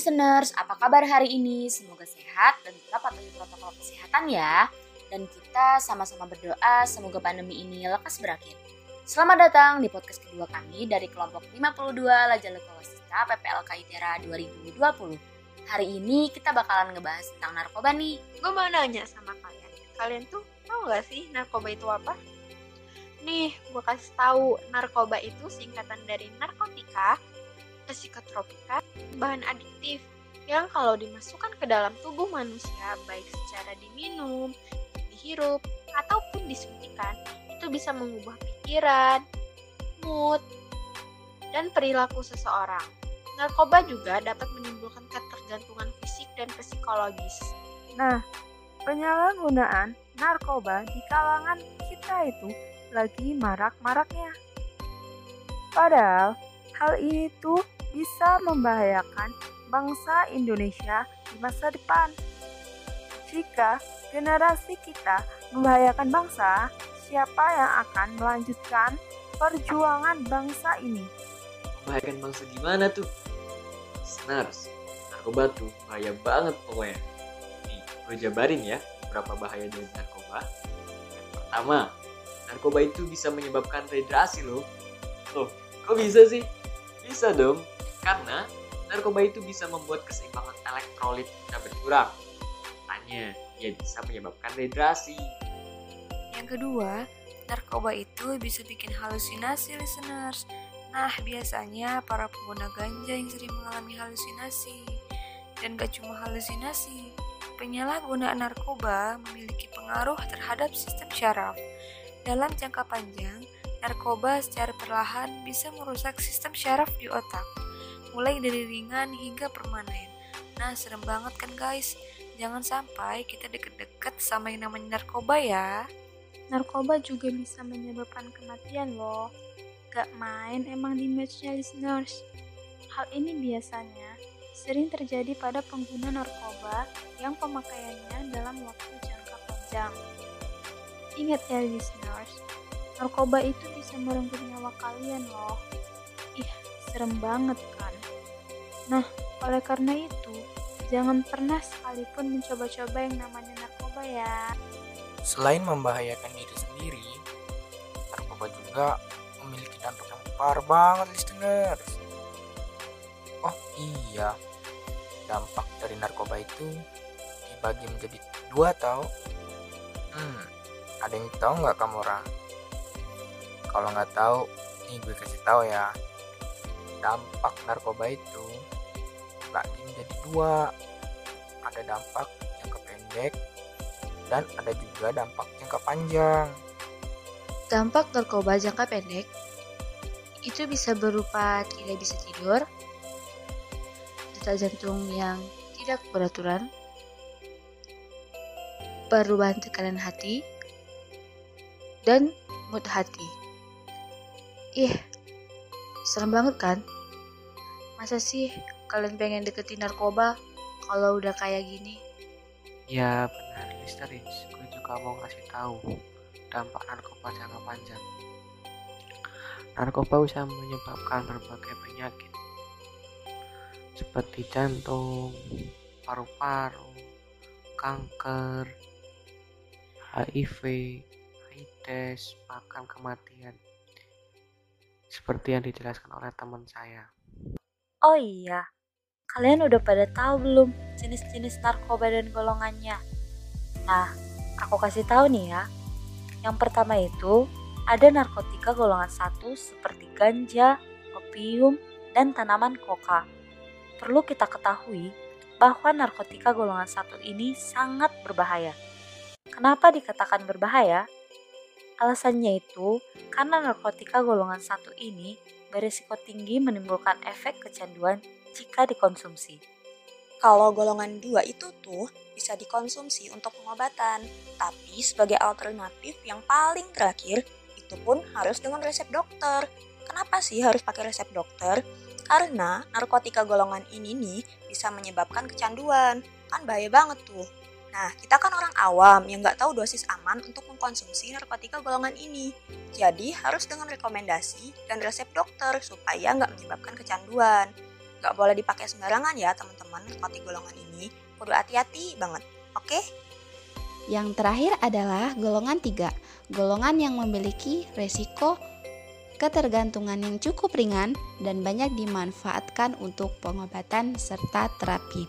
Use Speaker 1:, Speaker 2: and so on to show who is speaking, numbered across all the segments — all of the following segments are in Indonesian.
Speaker 1: listeners, apa kabar hari ini? Semoga sehat dan tetap patuhi protokol kesehatan ya. Dan kita sama-sama berdoa semoga pandemi ini lekas berakhir. Selamat datang di podcast kedua kami dari kelompok 52 Lajal Lekawasita PPLK ITERA 2020. Hari ini kita bakalan ngebahas tentang narkoba nih.
Speaker 2: Gue mau nanya sama kalian. Kalian tuh tahu gak sih narkoba itu apa? Nih, gue kasih tahu narkoba itu singkatan dari narkotika, psikotropika, bahan adiktif yang kalau dimasukkan ke dalam tubuh manusia baik secara diminum, dihirup, ataupun disuntikan itu bisa mengubah pikiran, mood, dan perilaku seseorang. Narkoba juga dapat menimbulkan ketergantungan fisik dan psikologis.
Speaker 3: Nah, penyalahgunaan narkoba di kalangan kita itu lagi marak-maraknya. Padahal hal ini tuh bisa membahayakan bangsa Indonesia di masa depan. Jika generasi kita membahayakan bangsa, siapa yang akan melanjutkan perjuangan bangsa ini?
Speaker 4: Membahayakan bangsa gimana tuh? Snars, narkoba tuh bahaya banget pokoknya. Nih, gue jabarin ya berapa bahaya dari narkoba. Yang pertama, narkoba itu bisa menyebabkan dehidrasi loh. Loh, kok bisa sih? Bisa dong, karena narkoba itu bisa membuat keseimbangan elektrolit kita berkurang. Tanya, ia bisa menyebabkan dehidrasi.
Speaker 5: Yang kedua, narkoba itu bisa bikin halusinasi listeners. Nah, biasanya para pengguna ganja yang sering mengalami halusinasi. Dan gak cuma halusinasi, penyalahgunaan narkoba memiliki pengaruh terhadap sistem syaraf. Dalam jangka panjang, narkoba secara perlahan bisa merusak sistem syaraf di otak mulai dari ringan hingga permanen. Nah, serem banget kan guys? Jangan sampai kita deket-deket sama yang namanya narkoba ya.
Speaker 2: Narkoba juga bisa menyebabkan kematian loh. Gak main emang di matchnya listeners. Hal ini biasanya sering terjadi pada pengguna narkoba yang pemakaiannya dalam waktu jangka panjang. Ingat ya listeners, narkoba itu bisa merenggut nyawa kalian loh. Ih, serem banget kan? Nah, oleh karena itu, jangan pernah sekalipun mencoba-coba yang namanya narkoba ya.
Speaker 6: Selain membahayakan diri sendiri, narkoba juga memiliki dampak yang parah banget listeners. Oh iya, dampak dari narkoba itu dibagi menjadi dua tau. Hmm, ada yang tahu nggak kamu orang? Kalau nggak tahu, nih gue kasih tahu ya. Dampak narkoba itu dibagi menjadi dua. Ada dampak jangka pendek dan ada juga dampak jangka panjang.
Speaker 1: Dampak narkoba jangka pendek itu bisa berupa tidak bisa tidur, detak jantung yang tidak beraturan, perubahan tekanan hati, dan mood hati. Ih, serem banget kan? Masa sih kalian pengen deketin narkoba kalau udah kayak gini?
Speaker 7: Ya benar, Listeris. Gue juga mau ngasih tahu dampak narkoba jangka panjang. Narkoba bisa menyebabkan berbagai penyakit seperti jantung, paru-paru, kanker, HIV, AIDS, bahkan kematian. Seperti yang dijelaskan oleh teman saya.
Speaker 2: Oh iya, kalian udah pada tahu belum jenis-jenis narkoba dan golongannya? Nah, aku kasih tahu nih ya. Yang pertama itu ada narkotika golongan satu seperti ganja, opium, dan tanaman koka. Perlu kita ketahui bahwa narkotika golongan satu ini sangat berbahaya. Kenapa dikatakan berbahaya? Alasannya itu karena narkotika golongan satu ini berisiko tinggi menimbulkan efek kecanduan jika dikonsumsi.
Speaker 8: Kalau golongan 2 itu tuh bisa dikonsumsi untuk pengobatan, tapi sebagai alternatif yang paling terakhir itu pun harus dengan resep dokter. Kenapa sih harus pakai resep dokter? Karena narkotika golongan ini nih bisa menyebabkan kecanduan. Kan bahaya banget tuh. Nah, kita kan orang awam yang nggak tahu dosis aman untuk mengkonsumsi narkotika golongan ini. Jadi, harus dengan rekomendasi dan resep dokter supaya nggak menyebabkan kecanduan.
Speaker 9: Gak boleh dipakai sembarangan ya teman-teman narkotik golongan ini. Kudu hati-hati banget, oke?
Speaker 10: Yang terakhir adalah golongan 3, golongan yang memiliki resiko ketergantungan yang cukup ringan dan banyak dimanfaatkan untuk pengobatan serta terapi.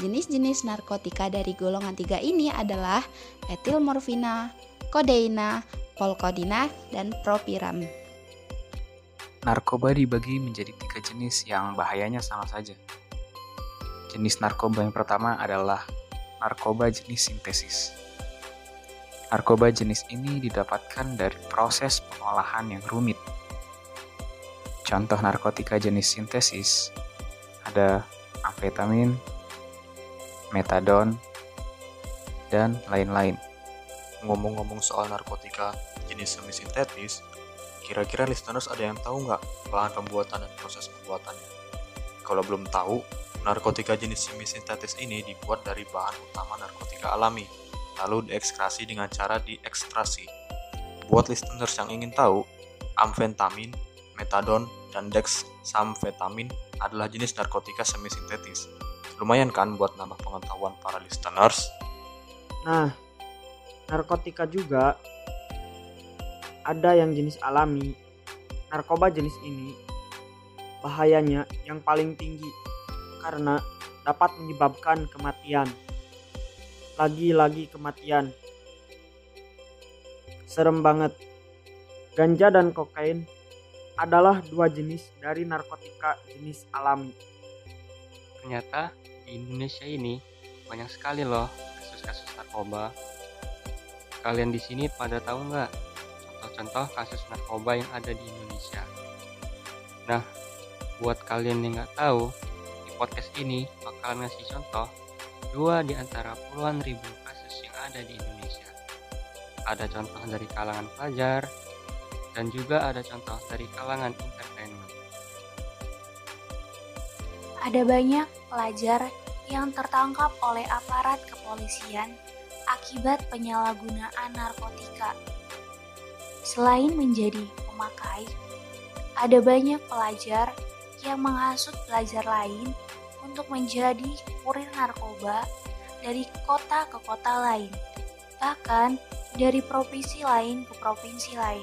Speaker 10: Jenis-jenis narkotika dari golongan 3 ini adalah etilmorfina, kodeina, polkodina, dan propiram.
Speaker 4: Narkoba dibagi menjadi tiga jenis yang bahayanya sama saja. Jenis narkoba yang pertama adalah narkoba jenis sintesis. Narkoba jenis ini didapatkan dari proses pengolahan yang rumit. Contoh narkotika jenis sintesis ada amfetamin, metadon, dan lain-lain.
Speaker 11: Ngomong-ngomong soal narkotika jenis semi sintetis, kira-kira listeners ada yang tahu nggak bahan pembuatan dan proses pembuatannya? Kalau belum tahu, narkotika jenis semi sintetis ini dibuat dari bahan utama narkotika alami, lalu diekstrasi dengan cara diekstrasi. Buat listeners yang ingin tahu, amfetamin, metadon, dan dexamfetamin adalah jenis narkotika semi sintetis. Lumayan kan buat nambah pengetahuan para listeners?
Speaker 12: Nah, narkotika juga ada yang jenis alami. Narkoba jenis ini bahayanya yang paling tinggi karena dapat menyebabkan kematian. Lagi-lagi kematian. Serem banget. Ganja dan kokain adalah dua jenis dari narkotika jenis alami.
Speaker 7: Ternyata di Indonesia ini banyak sekali loh kasus-kasus narkoba. Kalian di sini pada tahu nggak contoh-contoh kasus narkoba yang ada di Indonesia? Nah, buat kalian yang nggak tahu, di podcast ini bakalan ngasih contoh dua di antara puluhan ribu kasus yang ada di Indonesia. Ada contoh dari kalangan pelajar, dan juga ada contoh dari kalangan entertainment.
Speaker 13: Ada banyak pelajar yang tertangkap oleh aparat kepolisian akibat penyalahgunaan narkotika. Selain menjadi pemakai, ada banyak pelajar yang menghasut pelajar lain untuk menjadi kurir narkoba dari kota ke kota lain, bahkan dari provinsi lain ke provinsi lain.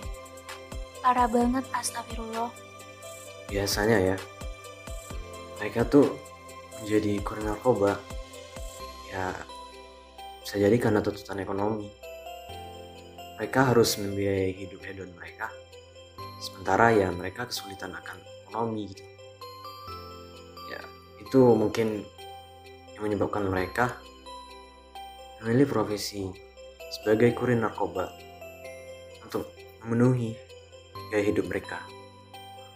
Speaker 13: Parah banget, astagfirullah.
Speaker 14: Biasanya ya, mereka tuh menjadi kurir narkoba ya bisa jadi karena tuntutan ekonomi mereka harus membiayai hidup hedon mereka. Sementara ya mereka kesulitan akan ekonomi gitu. Ya itu mungkin yang menyebabkan mereka memilih profesi sebagai kurir narkoba untuk memenuhi gaya hidup mereka.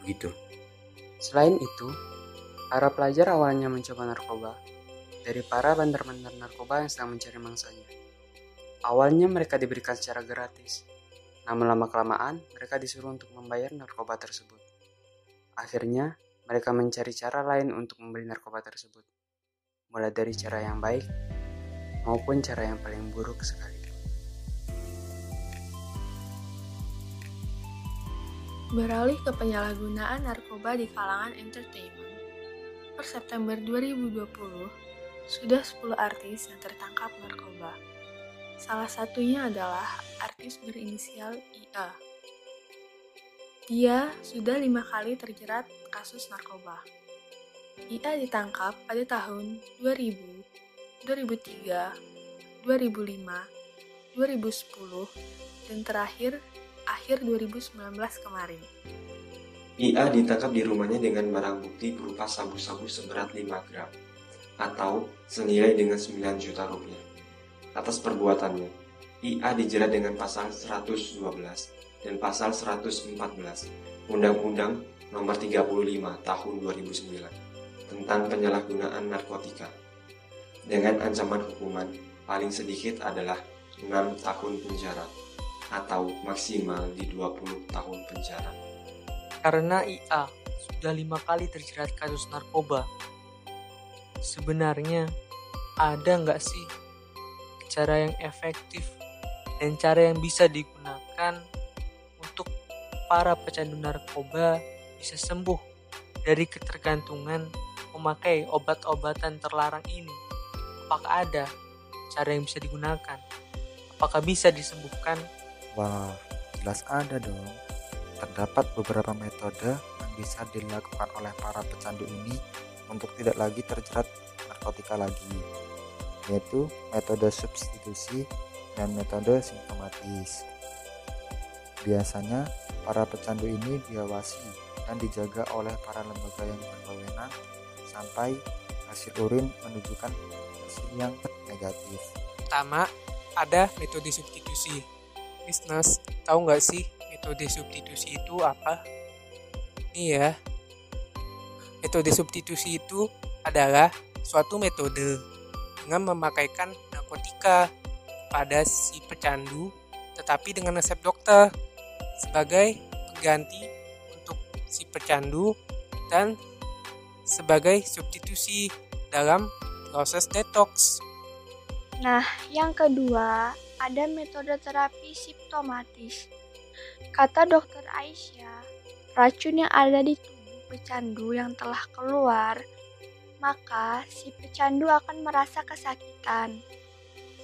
Speaker 14: Begitu.
Speaker 7: Selain itu, para pelajar awalnya mencoba narkoba dari para bandar-bandar narkoba yang sedang mencari mangsanya. Awalnya mereka diberikan secara gratis, namun lama-kelamaan mereka disuruh untuk membayar narkoba tersebut. Akhirnya, mereka mencari cara lain untuk membeli narkoba tersebut, mulai dari cara yang baik maupun cara yang paling buruk sekali.
Speaker 15: Beralih ke penyalahgunaan narkoba di kalangan entertainment. Per September 2020, sudah 10 artis yang tertangkap narkoba. Salah satunya adalah artis berinisial IA. Dia sudah lima kali terjerat kasus narkoba. IA ditangkap pada tahun 2000, 2003, 2005, 2010, dan terakhir akhir 2019 kemarin.
Speaker 8: IA ditangkap di rumahnya dengan barang bukti berupa sabu-sabu seberat 5 gram atau senilai dengan 9 juta rupiah. Atas perbuatannya, IA dijerat dengan pasal 112 dan pasal 114 Undang-Undang Nomor 35 Tahun 2009 tentang penyalahgunaan narkotika dengan ancaman hukuman paling sedikit adalah 6 tahun penjara atau maksimal di 20 tahun penjara.
Speaker 16: Karena IA sudah lima kali terjerat kasus narkoba, sebenarnya ada nggak sih cara yang efektif dan cara yang bisa digunakan untuk para pecandu narkoba bisa sembuh dari ketergantungan
Speaker 17: memakai obat-obatan terlarang ini? Apakah ada cara yang bisa digunakan? Apakah bisa disembuhkan?
Speaker 6: Wah, jelas ada dong. Terdapat beberapa metode yang bisa dilakukan oleh para pecandu ini untuk tidak lagi terjerat narkotika lagi, yaitu metode substitusi dan metode simptomatis. Biasanya, para pecandu ini diawasi dan dijaga oleh para lembaga yang berwenang sampai hasil urin menunjukkan hasil yang negatif.
Speaker 17: Pertama, ada metode substitusi. Business, tahu nggak sih metode substitusi itu apa? Ini ya. Metode substitusi itu adalah suatu metode dengan memakaikan narkotika pada si pecandu tetapi dengan resep dokter sebagai pengganti untuk si pecandu dan sebagai substitusi dalam proses detox.
Speaker 15: Nah, yang kedua, ada metode terapi simptomatis. Kata dokter Aisyah, racun yang ada di tubuh pecandu yang telah keluar, maka si pecandu akan merasa kesakitan.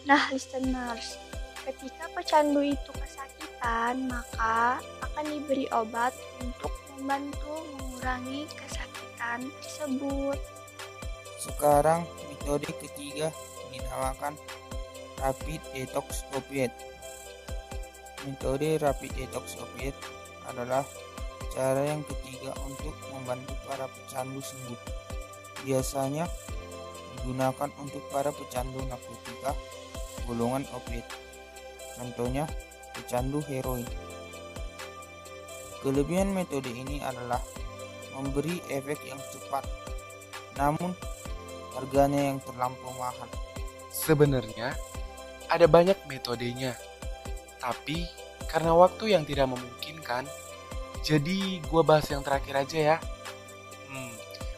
Speaker 15: Nah, listeners, ketika pecandu itu kesakitan, maka akan diberi obat untuk membantu mengurangi kesakitan tersebut.
Speaker 18: Sekarang metode ketiga dinamakan rapid detox opiate. Metode rapid detox opiate adalah cara yang ketiga untuk membantu para pecandu sembuh. Biasanya digunakan untuk para pecandu narkotika golongan opiat. Contohnya, pecandu heroin. Kelebihan metode ini adalah memberi efek yang cepat, namun harganya yang terlampau mahal.
Speaker 19: Sebenarnya ada banyak metodenya, tapi karena waktu yang tidak memungkinkan, jadi gua bahas yang terakhir aja ya.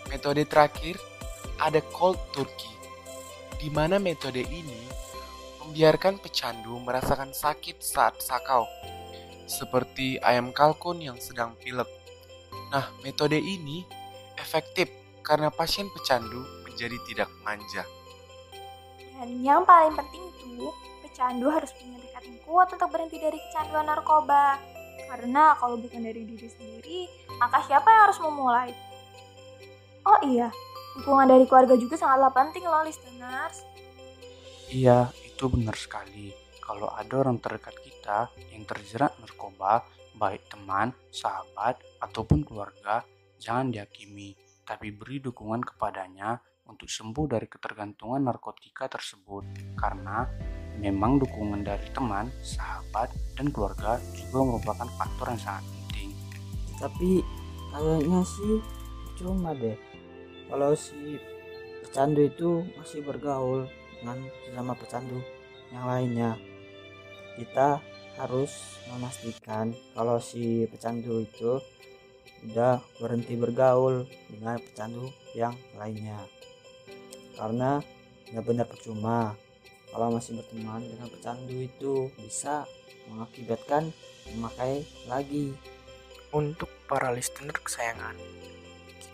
Speaker 19: Metode terakhir ada cold turkey, di mana metode ini membiarkan pecandu merasakan sakit saat sakau, seperti ayam kalkun yang sedang pilek. Nah, metode ini efektif karena pasien pecandu menjadi tidak manja.
Speaker 15: Dan yang paling penting tuh, pecandu harus punya tekad yang kuat untuk berhenti dari kecanduan narkoba. Karena kalau bukan dari diri sendiri, maka siapa yang harus memulai? Oh iya, dukungan dari keluarga juga sangatlah penting loh listeners.
Speaker 18: Iya, itu benar sekali. Kalau ada orang terdekat kita yang terjerat narkoba, baik teman, sahabat, ataupun keluarga, jangan dihakimi, tapi beri dukungan kepadanya untuk sembuh dari ketergantungan narkotika tersebut. Karena memang dukungan dari teman, sahabat, dan keluarga juga merupakan faktor yang sangat penting.
Speaker 20: Tapi kayaknya sih cuma deh kalau si pecandu itu masih bergaul dengan sesama pecandu yang lainnya. Kita harus memastikan kalau si pecandu itu udah berhenti bergaul dengan pecandu yang lainnya. Karena nggak benar percuma kalau masih berteman dengan pecandu itu bisa mengakibatkan memakai lagi.
Speaker 6: Untuk para listener kesayangan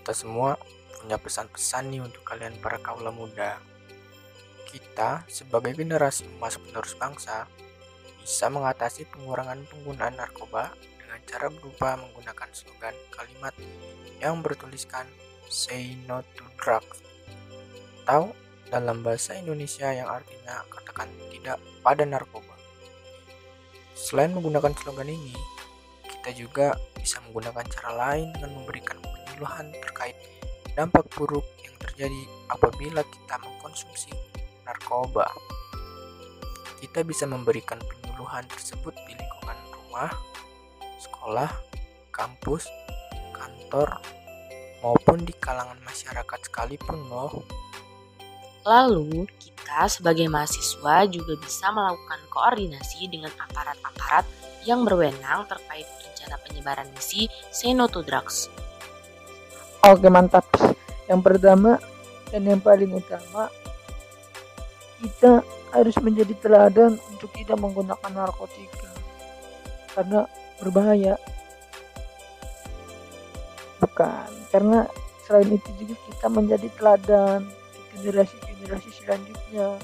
Speaker 6: kita semua punya pesan-pesan nih untuk kalian para kaula muda kita sebagai generasi emas penerus bangsa bisa mengatasi pengurangan penggunaan narkoba dengan cara berupa menggunakan slogan kalimat yang bertuliskan say no to drugs atau dalam bahasa Indonesia yang artinya katakan tidak pada narkoba. Selain menggunakan slogan ini, kita juga bisa menggunakan cara lain dengan memberikan penyuluhan terkait dampak buruk yang terjadi apabila kita mengkonsumsi narkoba. Kita bisa memberikan penyuluhan tersebut di lingkungan rumah, sekolah, kampus, kantor, maupun di kalangan masyarakat sekalipun loh.
Speaker 1: Lalu, kita sebagai mahasiswa juga bisa melakukan koordinasi dengan aparat-aparat yang berwenang terkait rencana penyebaran misi Say No to Drugs.
Speaker 21: Oke mantap. Yang pertama dan yang paling utama kita harus menjadi teladan untuk tidak menggunakan narkotika. Karena berbahaya. Bukan. Karena selain itu juga kita menjadi teladan generasi-generasi selanjutnya.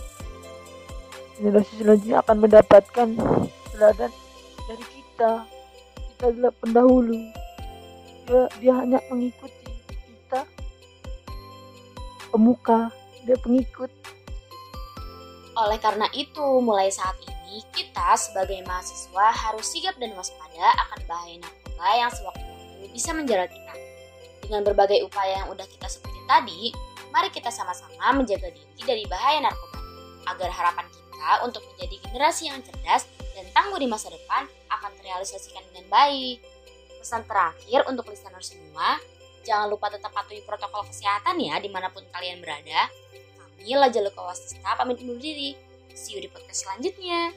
Speaker 21: Generasi selanjutnya akan mendapatkan teladan dari kita. Kita adalah pendahulu. Dia, dia hanya mengikuti pemuka dia pengikut
Speaker 1: Oleh karena itu, mulai saat ini kita sebagai mahasiswa harus sigap dan waspada akan bahaya narkoba yang sewaktu-waktu bisa menjerat kita. Dengan berbagai upaya yang udah kita sebutin tadi, mari kita sama-sama menjaga diri dari bahaya narkoba agar harapan kita untuk menjadi generasi yang cerdas dan tangguh di masa depan akan terrealisasikan dengan baik. Pesan terakhir untuk listener semua, Jangan lupa tetap patuhi protokol kesehatan ya di mana pun kalian berada. Kami Laja Luka Wastista pamit undur diri. See you di podcast selanjutnya.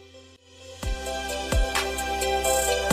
Speaker 1: thank you